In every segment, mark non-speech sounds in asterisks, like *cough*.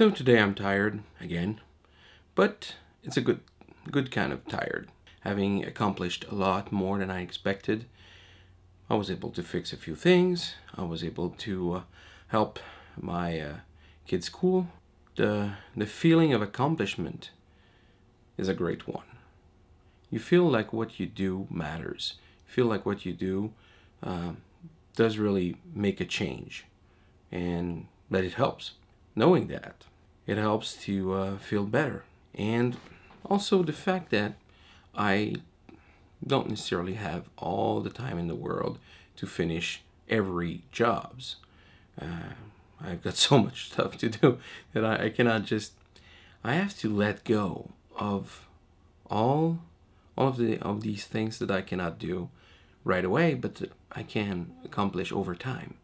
So today I'm tired again, but it's a good good kind of tired. Having accomplished a lot more than I expected, I was able to fix a few things. I was able to uh, help my uh, kids' school. The the feeling of accomplishment is a great one. You feel like what you do matters. You feel like what you do uh, does really make a change, and that it helps. Knowing that, it helps to uh, feel better, and also the fact that I don't necessarily have all the time in the world to finish every jobs. Uh, I've got *laughs* so much stuff to do that I, I cannot just. I have to let go of all all of the of these things that I cannot do right away, but I can accomplish over time.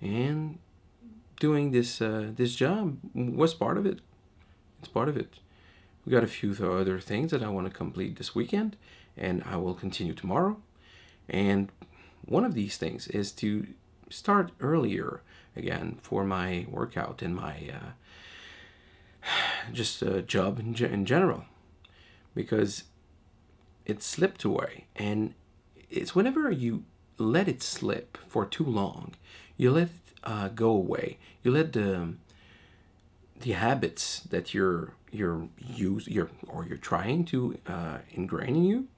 And doing this uh, this job was part of it. It's part of it. We got a few other things that I want to complete this weekend, and I will continue tomorrow. And one of these things is to start earlier again for my workout and my uh, *sighs* just a job in, in general because it slipped away and it's whenever you let it slip for too long you let it uh, go away you let the the habits that you're you're use you're or you're trying to uh, ingrain in you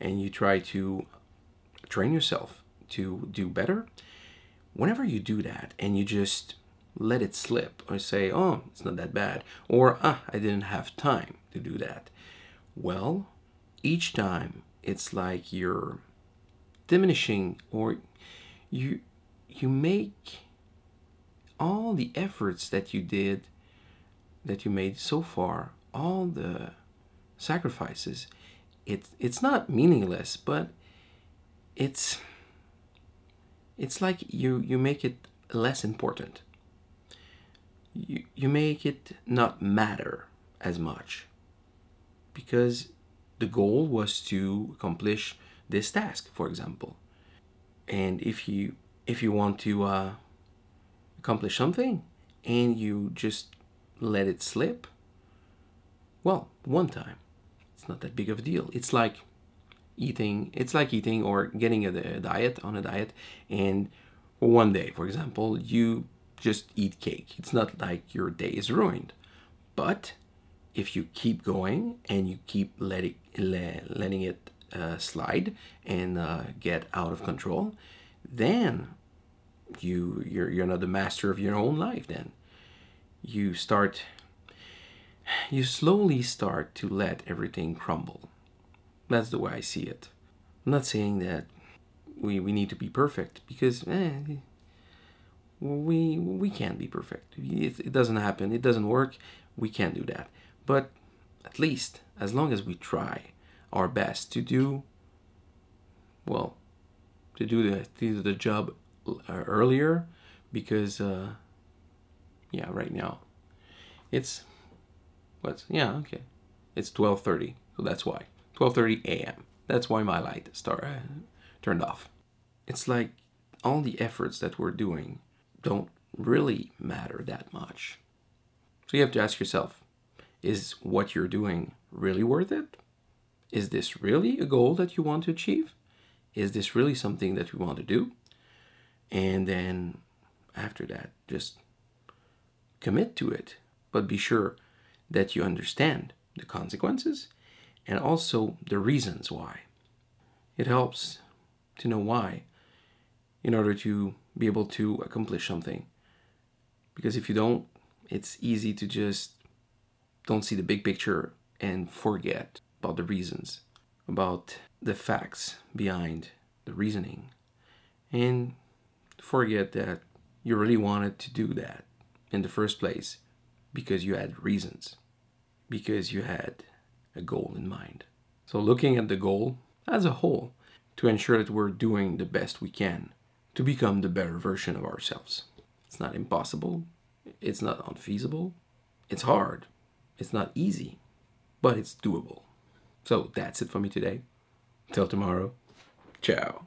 and you try to train yourself to do better whenever you do that and you just let it slip or say, oh, it's not that bad, or ah, I didn't have time to do that. Well, each time it's like you're diminishing or you you make all the efforts that you did that you made so far all the sacrifices it it's not meaningless but it's it's like you you make it less important. You, you make it not matter as much because the goal was to accomplish this task for example. And if you if you want to uh, accomplish something and you just let it slip well one time. It's not that big of a deal. It's like eating it's like eating or getting a, a diet on a diet and one day for example you just eat cake. It's not like your day is ruined. But if you keep going and you keep letting letting it uh, slide and uh, get out of control then you you're, you're not the master of your own life then you start you slowly start to let everything crumble that's the way I see it. I'm not saying that we, we need to be perfect because eh, we we can't be perfect. It, it doesn't happen. It doesn't work. We can't do that. But at least as long as we try our best to do well to do the to do the job earlier because uh, yeah right now it's what's yeah okay it's 12:30 so that's why 12:30 a.m. That's why my light start uh, turned off. It's like all the efforts that we're doing don't really matter that much. So you have to ask yourself, is what you're doing really worth it? Is this really a goal that you want to achieve? Is this really something that you want to do? And then after that, just commit to it, but be sure that you understand the consequences and also the reasons why. It helps to know why in order to be able to accomplish something. Because if you don't, it's easy to just don't see the big picture and forget about the reasons, about the facts behind the reasoning, and forget that you really wanted to do that in the first place because you had reasons, because you had a goal in mind. So, looking at the goal as a whole to ensure that we're doing the best we can to become the better version of ourselves. It's not impossible, it's not unfeasible, it's hard, it's not easy, but it's doable. So, that's it for me today. Till tomorrow, ciao.